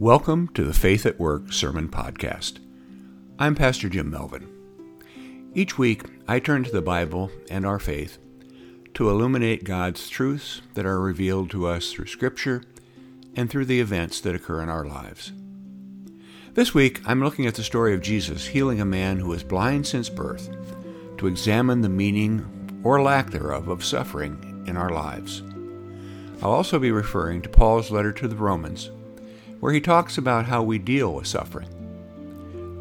Welcome to the Faith at Work Sermon Podcast. I'm Pastor Jim Melvin. Each week, I turn to the Bible and our faith to illuminate God's truths that are revealed to us through Scripture and through the events that occur in our lives. This week, I'm looking at the story of Jesus healing a man who was blind since birth to examine the meaning or lack thereof of suffering in our lives. I'll also be referring to Paul's letter to the Romans where he talks about how we deal with suffering.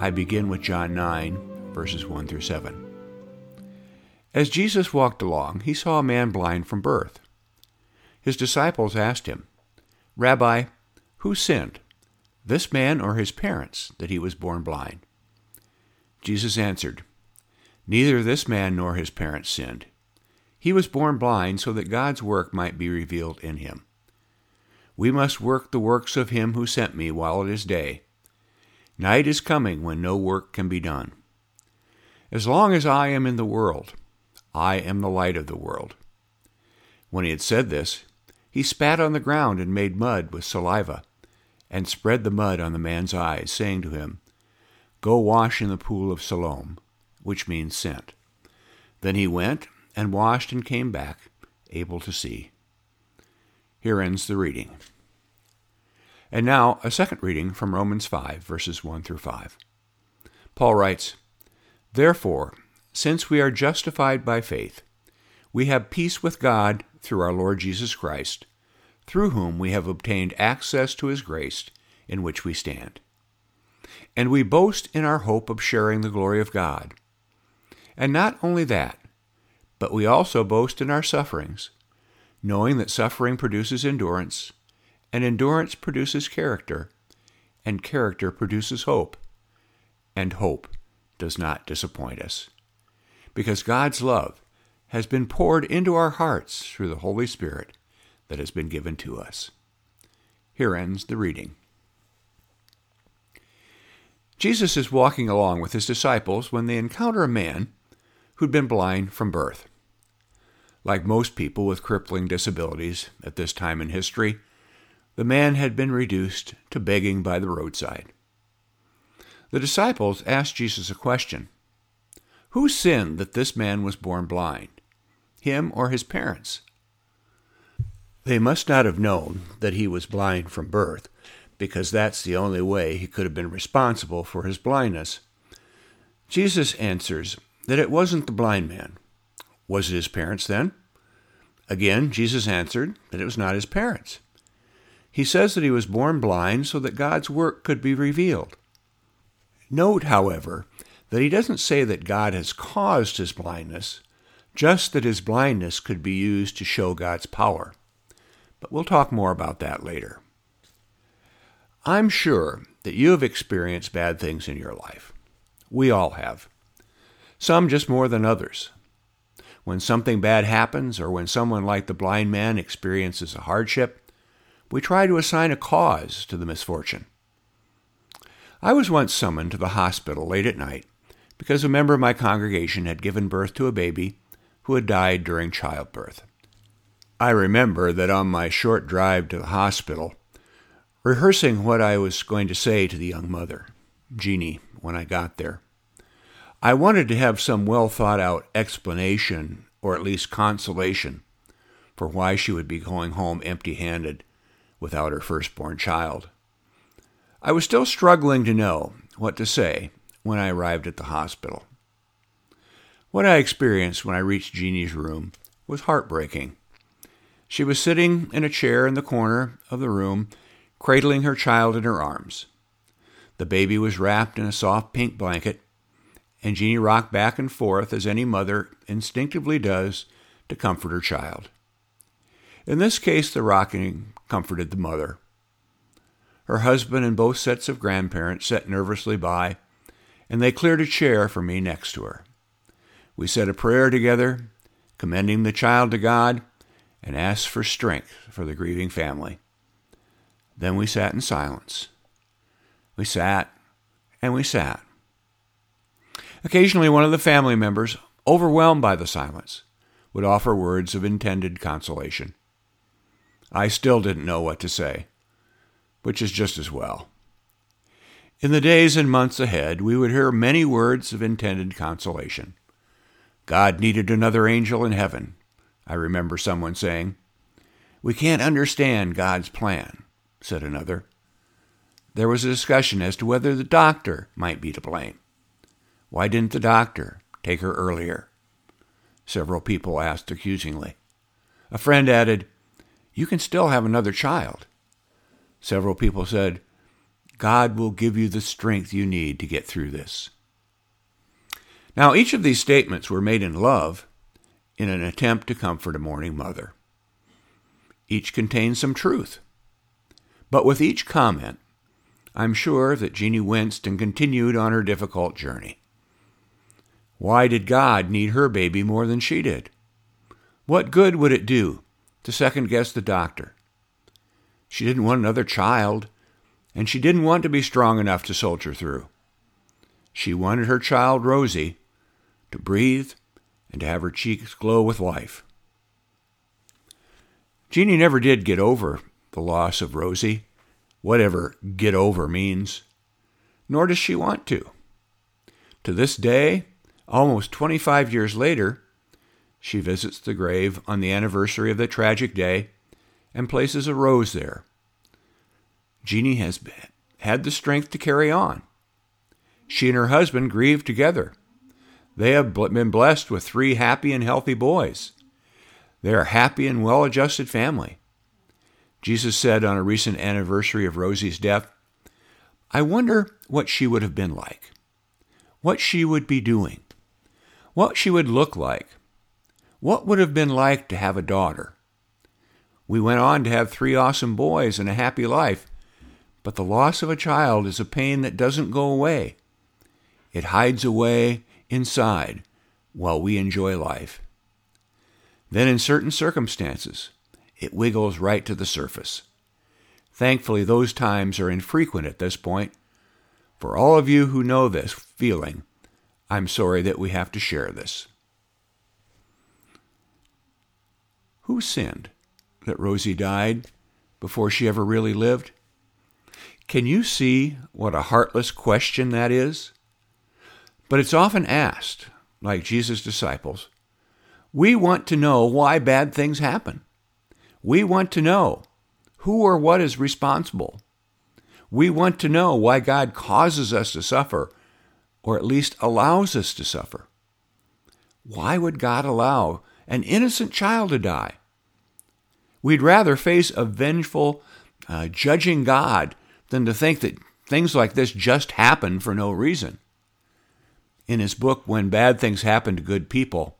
I begin with John 9, verses 1 through 7. As Jesus walked along, he saw a man blind from birth. His disciples asked him, Rabbi, who sinned, this man or his parents, that he was born blind? Jesus answered, Neither this man nor his parents sinned. He was born blind so that God's work might be revealed in him. We must work the works of him who sent me while it is day. Night is coming when no work can be done. As long as I am in the world, I am the light of the world. When he had said this, he spat on the ground and made mud with saliva, and spread the mud on the man's eyes, saying to him, Go wash in the pool of Siloam, which means sent. Then he went and washed and came back, able to see. Here ends the reading. And now, a second reading from Romans 5, verses 1 through 5. Paul writes, Therefore, since we are justified by faith, we have peace with God through our Lord Jesus Christ, through whom we have obtained access to his grace in which we stand. And we boast in our hope of sharing the glory of God. And not only that, but we also boast in our sufferings knowing that suffering produces endurance, and endurance produces character, and character produces hope, and hope does not disappoint us. Because God's love has been poured into our hearts through the Holy Spirit that has been given to us. Here ends the reading. Jesus is walking along with his disciples when they encounter a man who'd been blind from birth. Like most people with crippling disabilities at this time in history, the man had been reduced to begging by the roadside. The disciples asked Jesus a question Who sinned that this man was born blind, him or his parents? They must not have known that he was blind from birth, because that's the only way he could have been responsible for his blindness. Jesus answers that it wasn't the blind man, was it his parents then? Again, Jesus answered that it was not his parents. He says that he was born blind so that God's work could be revealed. Note, however, that he doesn't say that God has caused his blindness, just that his blindness could be used to show God's power. But we'll talk more about that later. I'm sure that you have experienced bad things in your life. We all have. Some just more than others. When something bad happens, or when someone like the blind man experiences a hardship, we try to assign a cause to the misfortune. I was once summoned to the hospital late at night because a member of my congregation had given birth to a baby who had died during childbirth. I remember that on my short drive to the hospital, rehearsing what I was going to say to the young mother, Jeannie, when I got there. I wanted to have some well thought out explanation, or at least consolation, for why she would be going home empty handed without her firstborn child. I was still struggling to know what to say when I arrived at the hospital. What I experienced when I reached Jeannie's room was heartbreaking. She was sitting in a chair in the corner of the room, cradling her child in her arms. The baby was wrapped in a soft pink blanket and Jeannie rocked back and forth as any mother instinctively does to comfort her child. In this case, the rocking comforted the mother. Her husband and both sets of grandparents sat nervously by, and they cleared a chair for me next to her. We said a prayer together, commending the child to God, and asked for strength for the grieving family. Then we sat in silence. We sat and we sat. Occasionally, one of the family members, overwhelmed by the silence, would offer words of intended consolation. I still didn't know what to say. which is just as well. In the days and months ahead, we would hear many words of intended consolation. God needed another angel in heaven, I remember someone saying. We can't understand God's plan, said another. There was a discussion as to whether the doctor might be to blame. Why didn't the doctor take her earlier? Several people asked accusingly. A friend added, You can still have another child. Several people said, God will give you the strength you need to get through this. Now, each of these statements were made in love in an attempt to comfort a mourning mother. Each contained some truth. But with each comment, I'm sure that Jeannie winced and continued on her difficult journey. Why did God need her baby more than she did? What good would it do to second guess the doctor? She didn't want another child, and she didn't want to be strong enough to soldier through. She wanted her child, Rosie, to breathe and to have her cheeks glow with life. Jeannie never did get over the loss of Rosie, whatever get over means, nor does she want to. To this day, almost 25 years later, she visits the grave on the anniversary of the tragic day and places a rose there. Jeannie has had the strength to carry on. She and her husband grieve together. They have been blessed with three happy and healthy boys. They are a happy and well adjusted family. Jeannie said on a recent anniversary of Rosie's death, I wonder what she would have been like, what she would be doing, what she would look like, what would have been like to have a daughter. We went on to have three awesome boys and a happy life, but the loss of a child is a pain that doesn't go away. It hides away inside while we enjoy life. Then, in certain circumstances, it wiggles right to the surface. Thankfully, those times are infrequent at this point. For all of you who know this feeling, I'm sorry that we have to share this. Who sinned that Rosie died before she ever really lived? Can you see what a heartless question that is? But it's often asked, like Jesus' disciples. We want to know why bad things happen. We want to know who or what is responsible. We want to know why God causes us to suffer, or at least allows us to suffer. Why would God allow an innocent child to die? We'd rather face a vengeful, uh, judging God than to think that things like this just happen for no reason. In his book, When Bad Things Happen to Good People,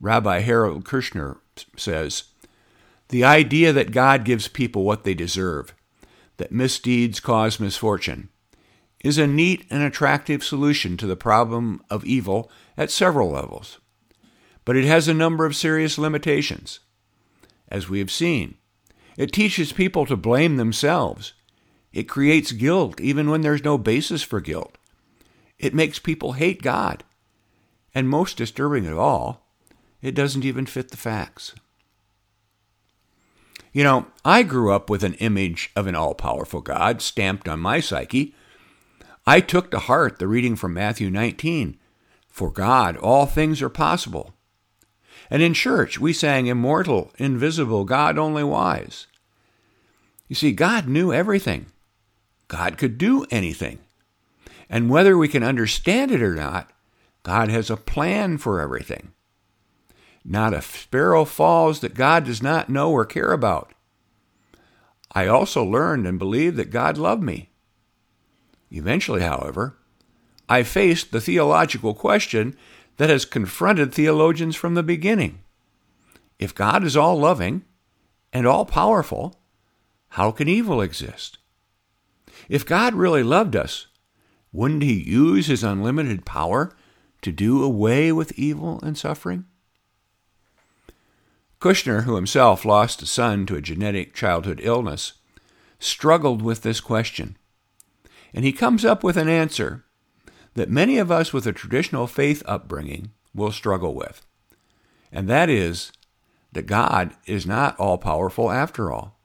Rabbi Harold Kushner says The idea that God gives people what they deserve, that misdeeds cause misfortune, is a neat and attractive solution to the problem of evil at several levels. But it has a number of serious limitations. As we have seen, it teaches people to blame themselves. It creates guilt even when there's no basis for guilt. It makes people hate God. And most disturbing of all, it doesn't even fit the facts. You know, I grew up with an image of an all powerful God stamped on my psyche. I took to heart the reading from Matthew 19 For God, all things are possible. And in church, we sang Immortal, Invisible, God only wise. You see, God knew everything, God could do anything. And whether we can understand it or not, God has a plan for everything. Not a sparrow falls that God does not know or care about. I also learned and believed that God loved me. Eventually, however, I faced the theological question that has confronted theologians from the beginning. If God is all loving and all powerful, how can evil exist? If God really loved us, wouldn't he use his unlimited power to do away with evil and suffering? Kushner, who himself lost a son to a genetic childhood illness, struggled with this question. And he comes up with an answer that many of us with a traditional faith upbringing will struggle with. And that is that God is not all powerful after all.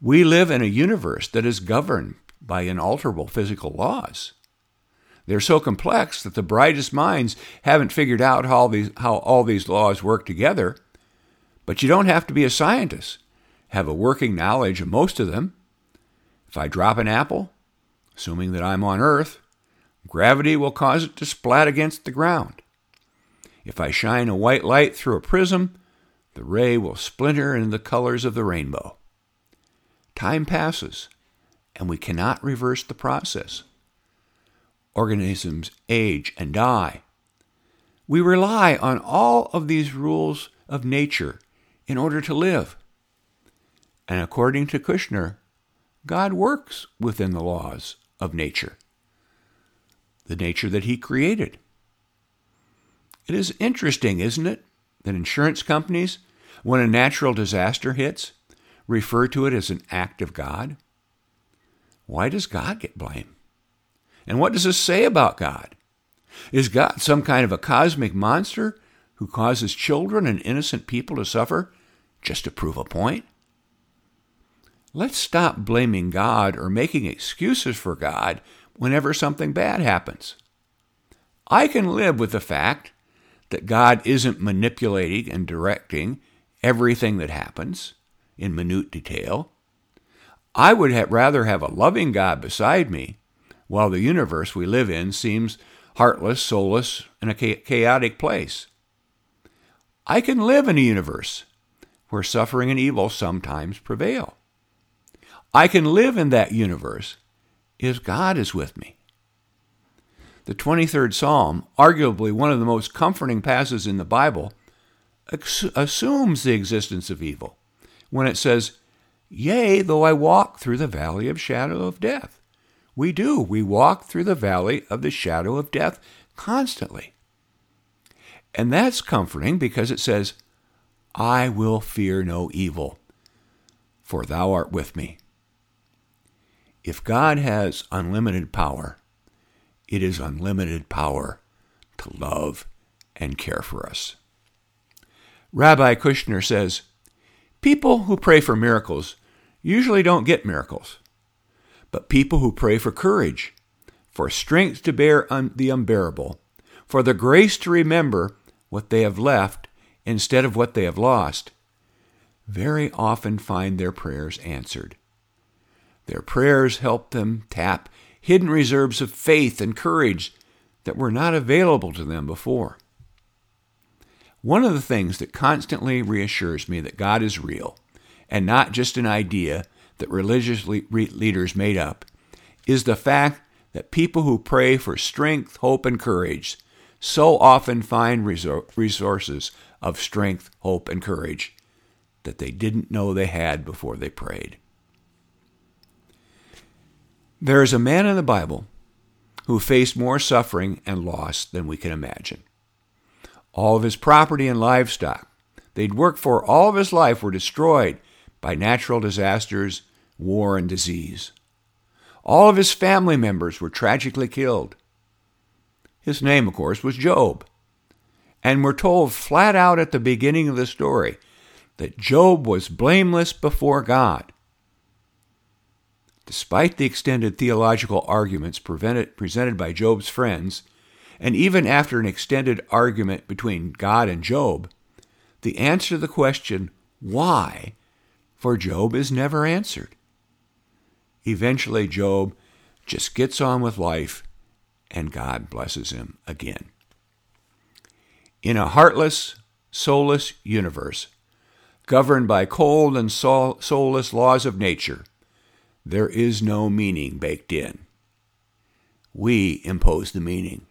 We live in a universe that is governed by inalterable physical laws. They're so complex that the brightest minds haven't figured out how, these, how all these laws work together. But you don't have to be a scientist, have a working knowledge of most of them. If I drop an apple, assuming that I'm on Earth, gravity will cause it to splat against the ground. If I shine a white light through a prism, the ray will splinter into the colors of the rainbow. Time passes, and we cannot reverse the process organisms age and die. We rely on all of these rules of nature in order to live. And according to Kushner, God works within the laws of nature, the nature that He created. It is interesting, isn't it, that insurance companies, when a natural disaster hits, refer to it as an act of God? Why does God get blamed? And what does this say about God? Is God some kind of a cosmic monster who causes children and innocent people to suffer just to prove a point? Let's stop blaming God or making excuses for God whenever something bad happens. I can live with the fact that God isn't manipulating and directing everything that happens in minute detail. I would rather have a loving God beside me while the universe we live in seems heartless, soulless, and a chaotic place. I can live in a universe where suffering and evil sometimes prevail. I can live in that universe if God is with me. The 23rd Psalm, arguably one of the most comforting passages in the Bible, assumes the existence of evil when it says, Yea, though I walk through the valley of shadow of death. We do. We walk through the valley of the shadow of death constantly. And that's comforting because it says, I will fear no evil, for thou art with me. If God has unlimited power, it is unlimited power to love and care for us. Rabbi Kushner says, People who pray for miracles usually don't get miracles but people who pray for courage, for strength to bear un- the unbearable, for the grace to remember what they have left instead of what they have lost, very often find their prayers answered. Their prayers help them tap hidden reserves of faith and courage that were not available to them before. One of the things that constantly reassures me that God is real and not just an idea that religious le- leaders made up is the fact that people who pray for strength, hope, and courage so often find resor- resources of strength, hope, and courage that they didn't know they had before they prayed. There is a man in the Bible who faced more suffering and loss than we can imagine. All of his property and livestock they'd worked for all of his life were destroyed by natural disasters, war, and disease. All of his family members were tragically killed. His name, of course, was Job. And we're told flat out at the beginning of the story that Job was blameless before God. Despite the extended theological arguments presented by Job's friends, and even after an extended argument between God and Job, the answer to the question, why, for Job is never answered. Eventually, Job just gets on with life, and God blesses him again. In a heartless, soulless universe, governed by cold and soul- soulless laws of nature, there is no meaning baked in. We impose the meaning.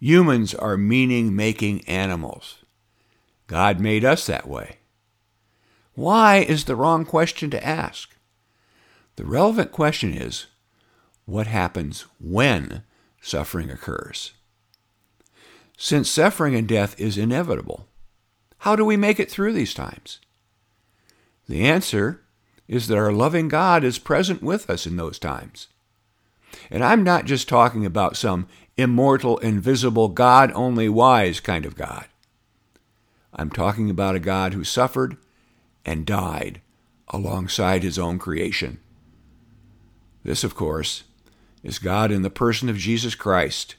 Humans are meaning making animals. God made us that way. Why is the wrong question to ask. The relevant question is what happens when suffering occurs? Since suffering and death is inevitable, how do we make it through these times? The answer is that our loving God is present with us in those times. And I'm not just talking about some immortal, invisible, God only wise kind of God. I'm talking about a God who suffered and died alongside his own creation. This, of course, is God in the person of Jesus Christ.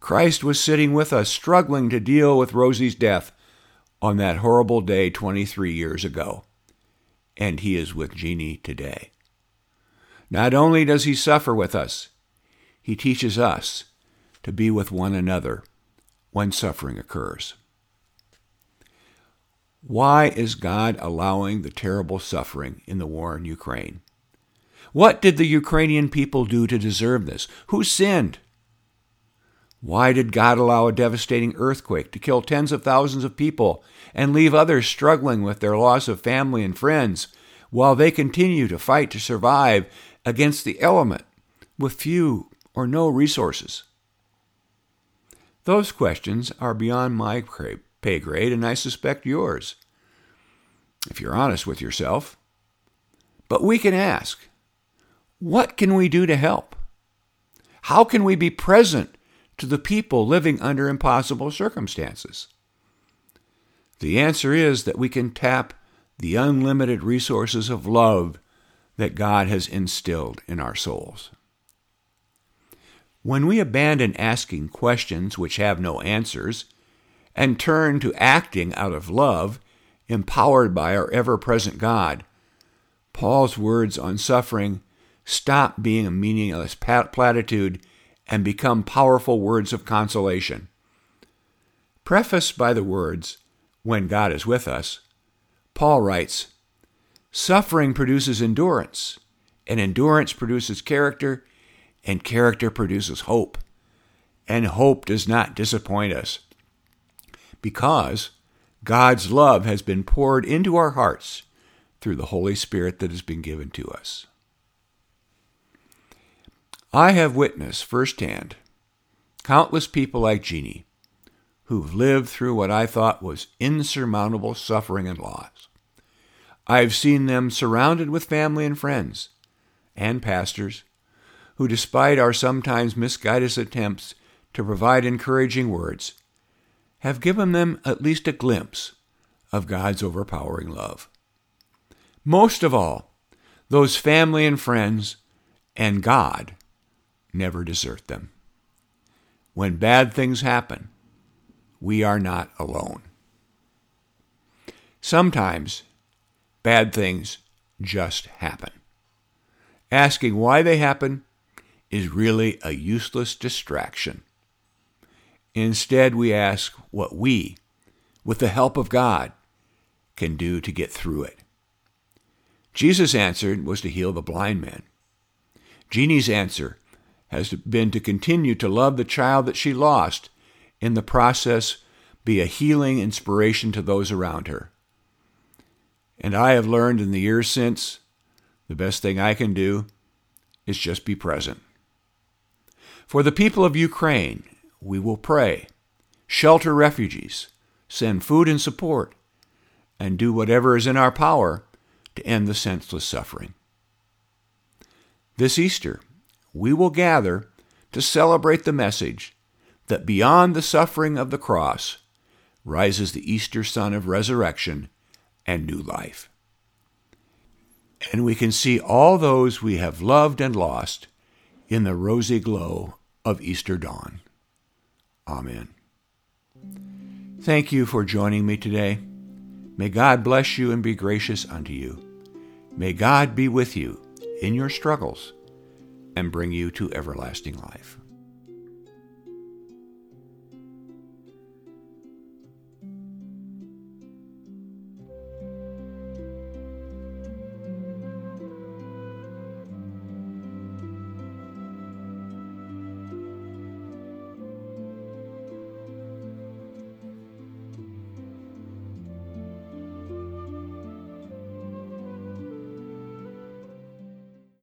Christ was sitting with us, struggling to deal with Rosie's death on that horrible day 23 years ago. And he is with Jeannie today. Not only does he suffer with us, he teaches us to be with one another when suffering occurs. Why is God allowing the terrible suffering in the war in Ukraine? What did the Ukrainian people do to deserve this? Who sinned? Why did God allow a devastating earthquake to kill tens of thousands of people and leave others struggling with their loss of family and friends while they continue to fight to survive against the element with few or no resources? Those questions are beyond my pay grade, and I suspect yours, if you're honest with yourself. But we can ask what can we do to help? How can we be present to the people living under impossible circumstances? The answer is that we can tap the unlimited resources of love that God has instilled in our souls. When we abandon asking questions which have no answers and turn to acting out of love, empowered by our ever present God, Paul's words on suffering stop being a meaningless platitude and become powerful words of consolation. Prefaced by the words, When God is with us, Paul writes, Suffering produces endurance, and endurance produces character, and character produces hope. And hope does not disappoint us because God's love has been poured into our hearts through the Holy Spirit that has been given to us. I have witnessed firsthand countless people like Jeannie who've lived through what I thought was insurmountable suffering and loss. I've seen them surrounded with family and friends and pastors who, despite our sometimes misguided attempts to provide encouraging words, have given them at least a glimpse of God's overpowering love. Most of all, those family and friends and God never desert them. When bad things happen, we are not alone. Sometimes bad things just happen. Asking why they happen is really a useless distraction. Instead, we ask what we, with the help of God, can do to get through it. Jesus' answer was to heal the blind man. Jeannie's answer has been to continue to love the child that she lost, in the process, be a healing inspiration to those around her. And I have learned in the years since the best thing I can do is just be present. For the people of Ukraine, we will pray, shelter refugees, send food and support, and do whatever is in our power to end the senseless suffering. This Easter, we will gather to celebrate the message that beyond the suffering of the cross rises the Easter Sun of resurrection and new life. And we can see all those we have loved and lost in the rosy glow of Easter dawn. Amen. Thank you for joining me today. May God bless you and be gracious unto you. May God be with you in your struggles and bring you to everlasting life.